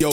Yo.